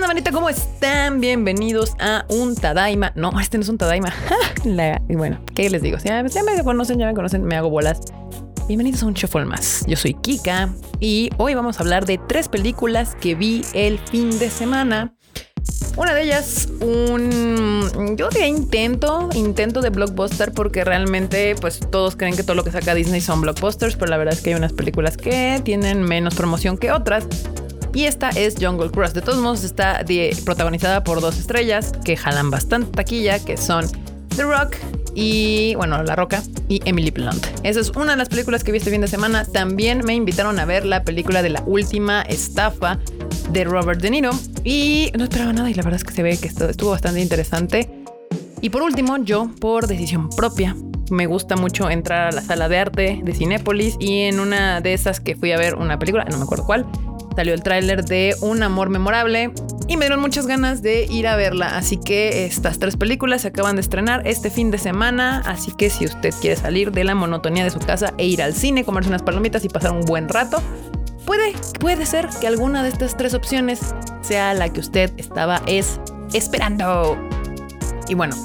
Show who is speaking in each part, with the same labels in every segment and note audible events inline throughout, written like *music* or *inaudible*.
Speaker 1: onda, manita? ¿Cómo están? Bienvenidos a un Tadaima. No, este no es un Tadaima. *laughs* La- bueno, ¿qué les digo? Ya, ya me conocen, ya me conocen, me hago bolas. Bienvenidos a un Shuffle más. Yo soy Kika y hoy vamos a hablar de tres películas que vi el fin de semana. Una de ellas, un. Yo diría intento, intento de blockbuster, porque realmente, pues todos creen que todo lo que saca Disney son blockbusters, pero la verdad es que hay unas películas que tienen menos promoción que otras. Y esta es Jungle Cruise. De todos modos, está protagonizada por dos estrellas que jalan bastante taquilla, que son The Rock y, bueno, La Roca y Emily Blunt. Esa es una de las películas que vi este fin de semana. También me invitaron a ver la película de la última estafa de Robert De Niro y no esperaba nada y la verdad es que se ve que estuvo bastante interesante. Y por último, yo, por decisión propia, me gusta mucho entrar a la sala de arte de Cinépolis y en una de esas que fui a ver una película, no me acuerdo cuál, salió el tráiler de Un amor memorable y me dieron muchas ganas de ir a verla. Así que estas tres películas se acaban de estrenar este fin de semana, así que si usted quiere salir de la monotonía de su casa e ir al cine, comerse unas palomitas y pasar un buen rato, puede, puede ser que alguna de estas tres opciones sea la que usted estaba es esperando. Y bueno,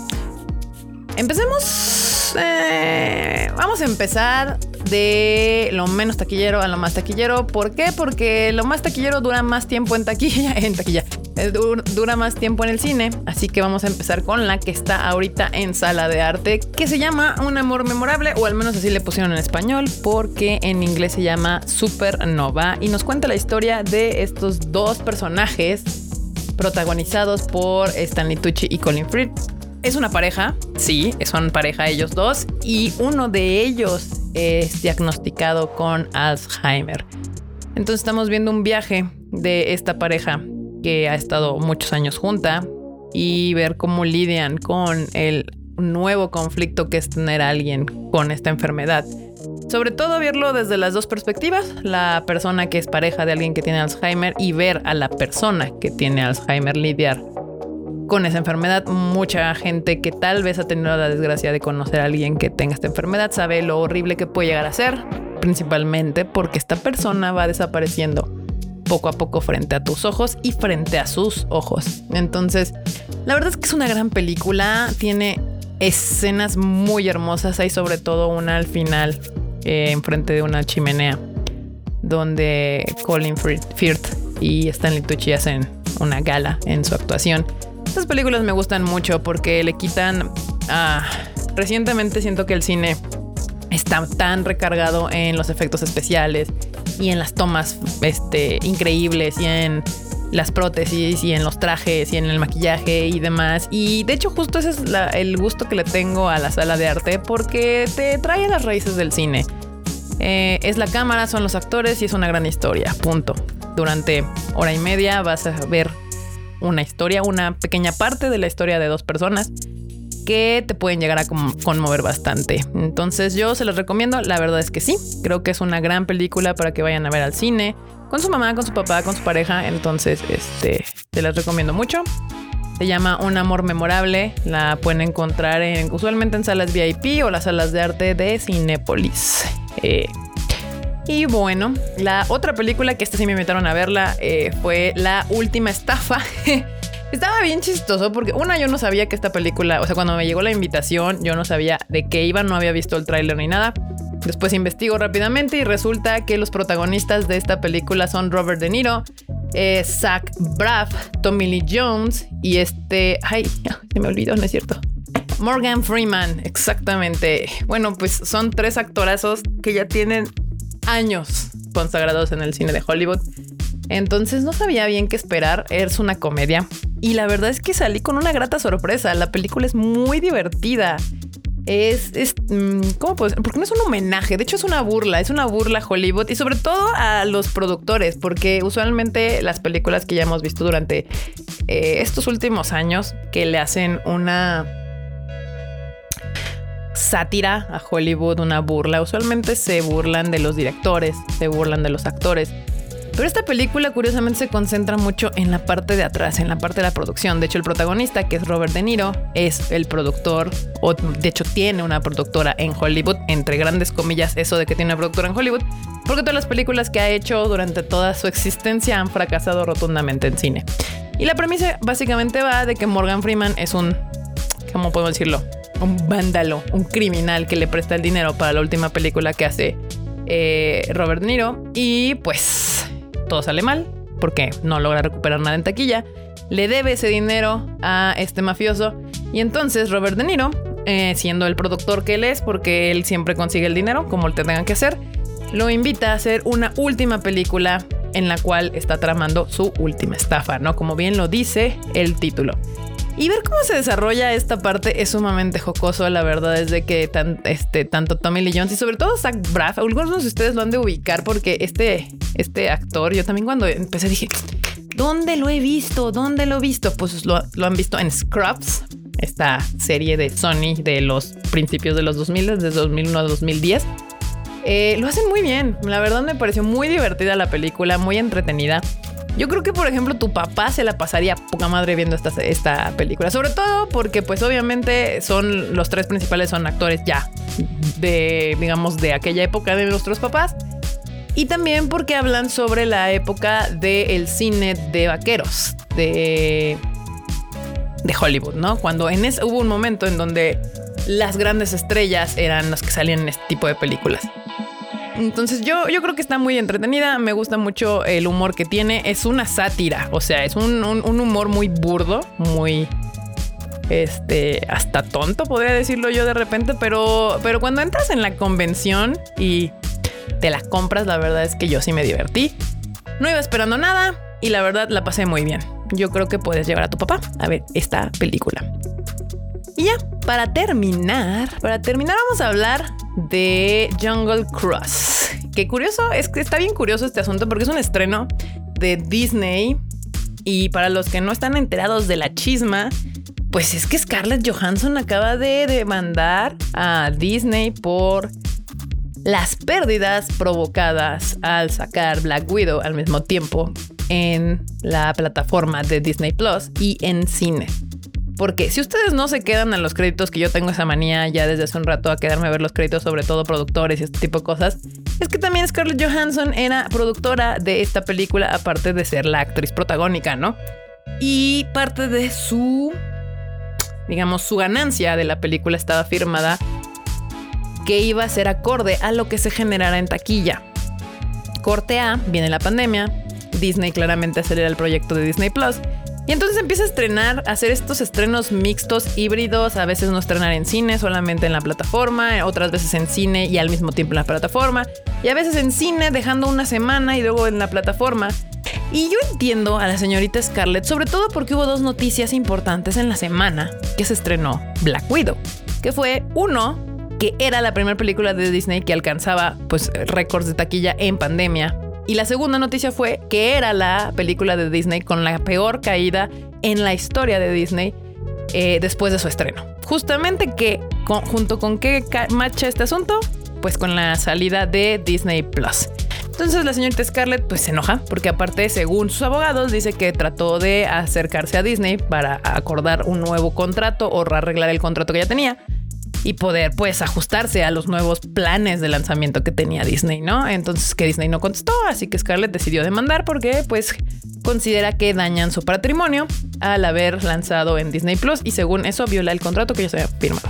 Speaker 1: empecemos. eh, vamos a empezar de lo menos taquillero a lo más taquillero. ¿Por qué? Porque lo más taquillero dura más tiempo en taquilla, *laughs* en taquilla. eh, dur- Dura más tiempo en el cine, así que vamos a empezar con la que está ahorita en sala de arte, que se llama Un amor memorable, o al menos así le pusieron en español, porque en inglés se llama Supernova y nos cuenta la historia de estos dos personajes protagonizados por Stanley Tucci y Colin Firth. Es una pareja, sí, son pareja ellos dos, y uno de ellos es diagnosticado con Alzheimer. Entonces estamos viendo un viaje de esta pareja que ha estado muchos años junta y ver cómo lidian con el nuevo conflicto que es tener a alguien con esta enfermedad. Sobre todo verlo desde las dos perspectivas, la persona que es pareja de alguien que tiene Alzheimer y ver a la persona que tiene Alzheimer lidiar con esa enfermedad. Mucha gente que tal vez ha tenido la desgracia de conocer a alguien que tenga esta enfermedad sabe lo horrible que puede llegar a ser, principalmente porque esta persona va desapareciendo poco a poco frente a tus ojos y frente a sus ojos. Entonces, la verdad es que es una gran película, tiene escenas muy hermosas, hay sobre todo una al final eh, enfrente de una chimenea donde Colin Firth y Stanley Tucci hacen una gala en su actuación. Estas películas me gustan mucho porque le quitan... ah, recientemente siento que el cine está tan recargado en los efectos especiales y en las tomas este, increíbles y en las prótesis y en los trajes y en el maquillaje y demás. Y de hecho justo ese es el gusto que le tengo a la sala de arte porque te trae las raíces del cine. Eh, es la cámara, son los actores y es una gran historia. Punto. Durante hora y media vas a ver una historia, una pequeña parte de la historia de dos personas que te pueden llegar a con- conmover bastante. Entonces yo se los recomiendo, la verdad es que sí, creo que es una gran película para que vayan a ver al cine, con su mamá, con su papá, con su pareja, entonces este, te las recomiendo mucho. Se llama Un amor memorable, la pueden encontrar en, usualmente en salas VIP o las salas de arte de Cinépolis. Eh, y bueno, la otra película que esta sí me invitaron a verla eh, fue La Última Estafa. *laughs* Estaba bien chistoso porque una yo no sabía que esta película, o sea, cuando me llegó la invitación, yo no sabía de qué iba, no había visto el tráiler ni nada. Después investigo rápidamente y resulta que los protagonistas de esta película son Robert De Niro, eh, Zach Braff, Tommy Lee Jones y este, ay, *laughs* se me olvidó, no es cierto. Morgan Freeman, exactamente. Bueno, pues son tres actorazos que ya tienen años consagrados en el cine de Hollywood. Entonces no sabía bien qué esperar. Es una comedia. Y la verdad es que salí con una grata sorpresa. La película es muy divertida. Es, es mm, ¿cómo puedo? Porque no es un homenaje, de hecho es una burla, es una burla a Hollywood y sobre todo a los productores, porque usualmente las películas que ya hemos visto durante eh, estos últimos años que le hacen una sátira a Hollywood, una burla. Usualmente se burlan de los directores, se burlan de los actores. Pero esta película curiosamente se concentra mucho en la parte de atrás, en la parte de la producción. De hecho, el protagonista, que es Robert De Niro, es el productor, o de hecho tiene una productora en Hollywood, entre grandes comillas, eso de que tiene una productora en Hollywood, porque todas las películas que ha hecho durante toda su existencia han fracasado rotundamente en cine. Y la premisa básicamente va de que Morgan Freeman es un, ¿cómo puedo decirlo? Un vándalo, un criminal que le presta el dinero para la última película que hace eh, Robert De Niro. Y pues todo sale mal porque no logra recuperar nada en taquilla. Le debe ese dinero a este mafioso. Y entonces Robert De Niro, eh, siendo el productor que él es, porque él siempre consigue el dinero, como te tengan que hacer, lo invita a hacer una última película en la cual está tramando su última estafa, ¿no? Como bien lo dice el título. Y ver cómo se desarrolla esta parte es sumamente jocoso, la verdad es de que este, tanto Tommy Lee Jones y sobre todo Zach Braff, algunos de ustedes lo han de ubicar porque este, este actor, yo también cuando empecé dije, ¿dónde lo he visto? ¿Dónde lo he visto? Pues lo, lo han visto en Scrubs, esta serie de Sony de los principios de los 2000, desde 2001 a 2010 eh, lo hacen muy bien. La verdad me pareció muy divertida la película, muy entretenida. Yo creo que, por ejemplo, tu papá se la pasaría poca madre viendo esta, esta película. Sobre todo porque, pues, obviamente, son los tres principales son actores ya de, digamos, de aquella época de nuestros papás. Y también porque hablan sobre la época del cine de vaqueros, de, de Hollywood, ¿no? Cuando en ese, hubo un momento en donde las grandes estrellas eran los que salían en este tipo de películas. Entonces yo, yo creo que está muy entretenida, me gusta mucho el humor que tiene, es una sátira, o sea, es un, humor muy burdo, muy este, hasta tonto, podría decirlo yo de repente, pero, pero cuando entras en la convención y te la compras, la verdad es que yo sí me divertí. No iba esperando nada y la verdad la pasé muy bien. Yo creo que puedes llevar a tu papá a ver esta película. Y ya, para terminar, para terminar vamos a hablar de Jungle Cross. Qué curioso, es que está bien curioso este asunto porque es un estreno de Disney y para los que no están enterados de la chisma, pues es que Scarlett Johansson acaba de demandar a Disney por las pérdidas provocadas al sacar Black Widow al mismo tiempo en la plataforma de Disney Plus y en cine. Porque si ustedes no se quedan en los créditos, que yo tengo esa manía ya desde hace un rato a quedarme a ver los créditos, sobre todo productores y este tipo de cosas, es que también Scarlett Johansson era productora de esta película, aparte de ser la actriz protagónica, ¿no? Y parte de su, digamos, su ganancia de la película estaba firmada que iba a ser acorde a lo que se generara en taquilla. Corte A, viene la pandemia, Disney claramente acelera el proyecto de Disney Plus y entonces empieza a estrenar, a hacer estos estrenos mixtos, híbridos, a veces no estrenar en cine, solamente en la plataforma, otras veces en cine y al mismo tiempo en la plataforma, y a veces en cine dejando una semana y luego en la plataforma. Y yo entiendo a la señorita Scarlett, sobre todo porque hubo dos noticias importantes en la semana que se estrenó Black Widow, que fue uno, que era la primera película de Disney que alcanzaba pues récords de taquilla en pandemia y la segunda noticia fue que era la película de Disney con la peor caída en la historia de Disney eh, después de su estreno. Justamente que, junto con qué marcha este asunto, pues con la salida de Disney Plus. Entonces la señorita Scarlett pues se enoja porque aparte según sus abogados dice que trató de acercarse a Disney para acordar un nuevo contrato o arreglar el contrato que ya tenía y poder pues ajustarse a los nuevos planes de lanzamiento que tenía Disney, ¿no? Entonces que Disney no contestó, así que Scarlett decidió demandar porque pues considera que dañan su patrimonio al haber lanzado en Disney Plus y según eso viola el contrato que ya se había firmado.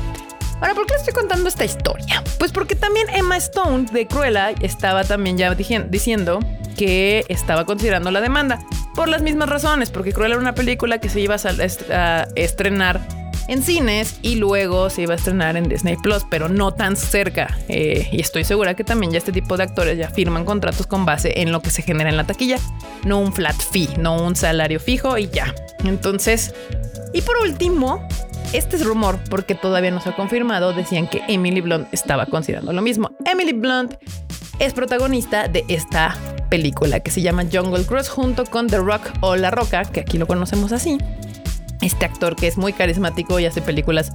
Speaker 1: Ahora, ¿por qué estoy contando esta historia? Pues porque también Emma Stone de Cruella estaba también ya diciendo que estaba considerando la demanda por las mismas razones, porque Cruella era una película que se iba a estrenar en cines y luego se iba a estrenar en Disney Plus, pero no tan cerca. Eh, y estoy segura que también ya este tipo de actores ya firman contratos con base en lo que se genera en la taquilla, no un flat fee, no un salario fijo y ya. Entonces, y por último, este es rumor porque todavía no se ha confirmado, decían que Emily Blunt estaba considerando lo mismo. Emily Blunt es protagonista de esta película que se llama Jungle Cruise junto con The Rock o La Roca, que aquí lo conocemos así este actor que es muy carismático y hace películas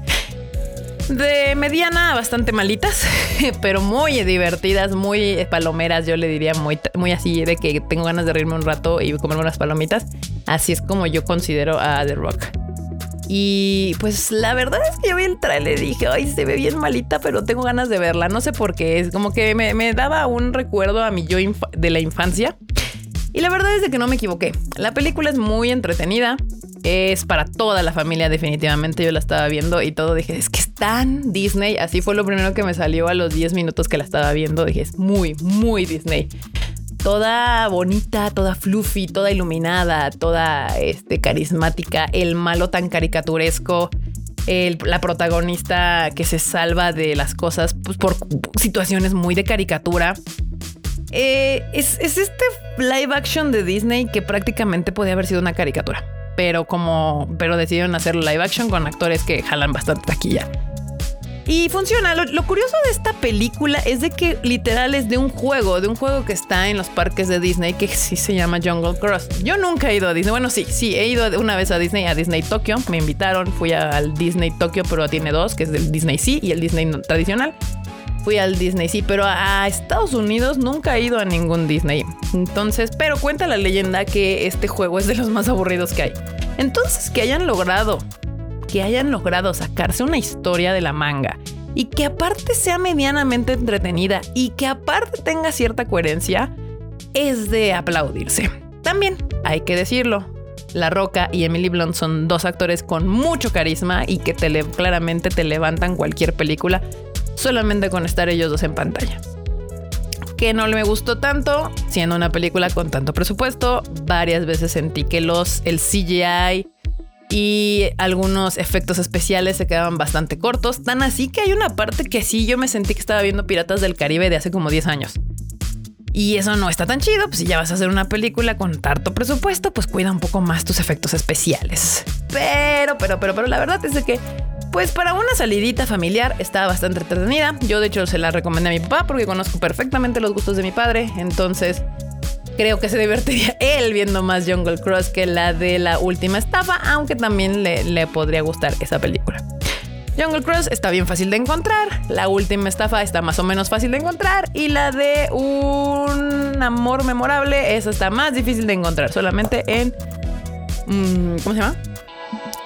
Speaker 1: de mediana bastante malitas, *laughs* pero muy divertidas, muy palomeras, yo le diría muy, muy así de que tengo ganas de reírme un rato y comer unas palomitas. Así es como yo considero a The Rock. Y pues la verdad es que yo vi el trailer y dije, ay, se ve bien malita, pero tengo ganas de verla. No sé por qué, es como que me, me daba un recuerdo a mi yo de la infancia Y la verdad es de que no me equivoqué. La película es muy entretenida. Es para toda la familia definitivamente. Yo la estaba viendo y todo dije, es que es tan Disney. Así fue lo primero que me salió a los 10 minutos que la estaba viendo. Dije, es muy, muy Disney. Toda bonita, toda fluffy, toda iluminada, toda este, carismática. El malo tan caricaturesco. la protagonista que se salva de las cosas pues, por situaciones muy de caricatura. Eh, es, este live action de Disney que prácticamente podía haber sido una caricatura, pero como, pero decidieron hacerlo live action con actores que jalan bastante taquilla. Y funciona. Lo, curioso de esta película es de que literal es de un juego, de un juego que está en los parques de Disney que sí se llama Jungle Cross. Yo nunca he ido a Disney. Bueno, sí, sí, he ido una vez a Disney, a Disney Tokyo. Me invitaron, fui al Disney Tokyo, pero tiene dos, que es el Disney Sea y el Disney tradicional fui al Disney, sí, pero a Estados Unidos nunca he ido a ningún Disney. Entonces, pero cuenta la leyenda que este juego es de los más aburridos que hay. Entonces, que hayan logrado, que hayan logrado sacarse una historia de la manga y que aparte sea medianamente entretenida y que aparte tenga cierta coherencia, es de aplaudirse. También hay que decirlo, La Roca y Emily Blunt son dos actores con mucho carisma y que claramente te levantan cualquier película solamente con estar ellos dos en pantalla. Que no me gustó tanto, siendo una película con tanto presupuesto, varias veces sentí que los, el CGI y algunos efectos especiales se quedaban bastante cortos, tan así que hay una parte que sí yo me sentí que estaba viendo Piratas del Caribe de hace como 10 años. Y eso no está tan chido, pues si ya vas a hacer una película con tanto presupuesto, pues cuida un poco más tus efectos especiales. Pero, pero, pero, pero la verdad es que pues para una salidita familiar está bastante entretenida. Yo de hecho se la recomendé a mi papá porque conozco perfectamente los gustos de mi padre. Entonces creo que se divertiría *laughs* él viendo más Jungle Cross que la de la última estafa, aunque también le, podría gustar esa película. Jungle Cross está bien fácil de encontrar, la última estafa está más o menos fácil de encontrar y la de un amor memorable, esa está más difícil de encontrar, solamente en... Mm, ¿Cómo se llama?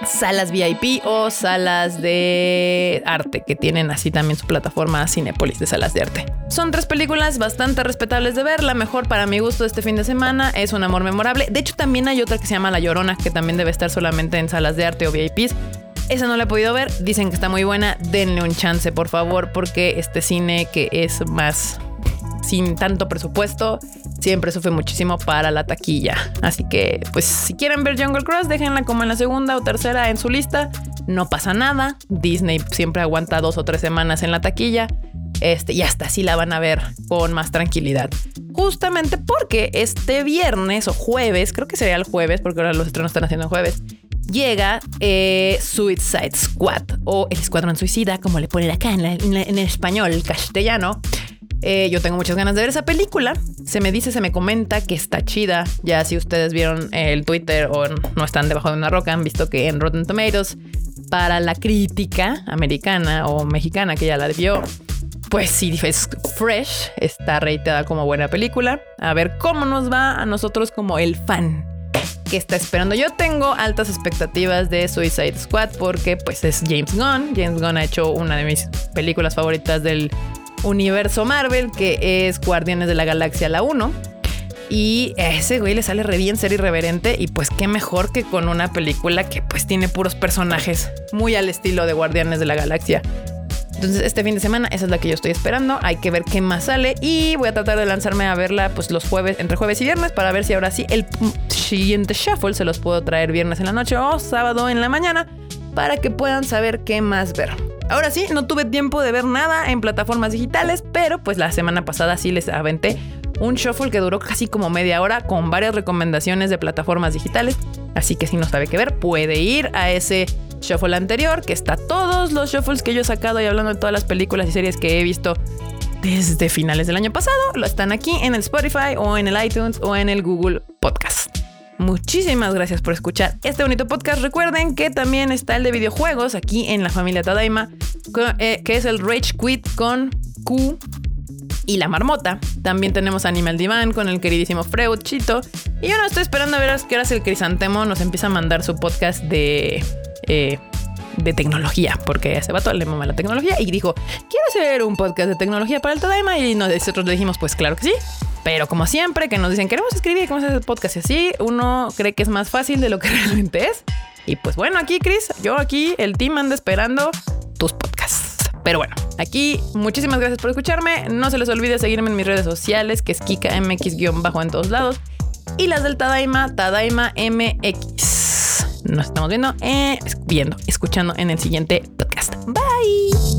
Speaker 1: Salas VIP o salas de arte, que tienen así también su plataforma Cinepolis de salas de arte. Son tres películas bastante respetables de ver. La mejor para mi gusto de este fin de semana es Un amor memorable. De hecho, también hay otra que se llama La Llorona, que también debe estar solamente en salas de arte o VIPs. Esa no la he podido ver, dicen que está muy buena, denle un chance por favor, porque este cine que es más sin tanto presupuesto, siempre sufre muchísimo para la taquilla. Así que, pues, si quieren ver Jungle Cross, déjenla como en la segunda o tercera en su lista. No pasa nada. Disney siempre aguanta dos o tres semanas en la taquilla. Este, y hasta así la van a ver con más tranquilidad. Justamente porque este viernes o jueves, creo que sería el jueves, porque ahora los estrenos están haciendo jueves, llega eh, Suicide Squad o el Escuadrón Suicida, como le ponen acá en, en español castellano. Eh, yo tengo muchas ganas de ver esa película. Se me dice, se me comenta que está chida. Ya si ustedes vieron el Twitter o no están debajo de una roca, han visto que en Rotten Tomatoes, para la crítica americana o mexicana que ya la vio, pues sí, es fresh, está rateada como buena película. A ver cómo nos va a nosotros como el fan que está esperando. Yo tengo altas expectativas de Suicide Squad porque pues es James Gunn. James Gunn ha hecho una de mis películas favoritas del universo Marvel, que es Guardianes de la Galaxia la 1. Y a ese güey le sale re bien ser irreverente y pues qué mejor que con una película que pues tiene puros personajes muy al estilo de Guardianes de la Galaxia. Entonces este fin de semana esa es la que yo estoy esperando. Hay que ver qué más sale y voy a tratar de lanzarme a verla pues los jueves, entre jueves y viernes para ver si ahora sí el siguiente shuffle se los puedo traer viernes en la noche o sábado en la mañana para que puedan saber qué más ver. Ahora sí, no tuve tiempo de ver nada en plataformas digitales, pero pues la semana pasada sí les aventé un shuffle que duró casi como media hora con varias recomendaciones de plataformas digitales. Así que si no sabe qué ver, puede ir a ese shuffle anterior, que está todos los shuffles que yo he sacado y hablando de todas las películas y series que he visto desde finales del año pasado. Lo están aquí en el Spotify o en el iTunes o en el Google Podcast. Muchísimas gracias por escuchar este bonito podcast. Recuerden que también está el de videojuegos aquí en la familia Tadaima, eh, que es el Rage Quit con Q y la marmota. También tenemos Animal Divine con el queridísimo Freud Chito. Y yo no estoy esperando a ver qué hora el crisantemo nos empieza a mandar su podcast de. Eh, de tecnología, porque ese vato le mama la tecnología y dijo, quiero hacer un podcast de tecnología para el Tadaima y nosotros le dijimos, pues claro que sí. Pero como siempre, que nos dicen queremos escribir, queremos hacer podcast y así, uno cree que es más fácil de lo que *laughs* realmente es. Y pues bueno, aquí, Chris, yo aquí, el team anda esperando tus podcasts. Pero bueno, aquí muchísimas gracias por escucharme. No se les olvide seguirme en mis redes sociales, que es KikaMX-bajo en todos lados. Y las del Tadaima, Tadaima MX. Nos estamos viendo, eh, viendo, escuchando en el siguiente podcast. Bye.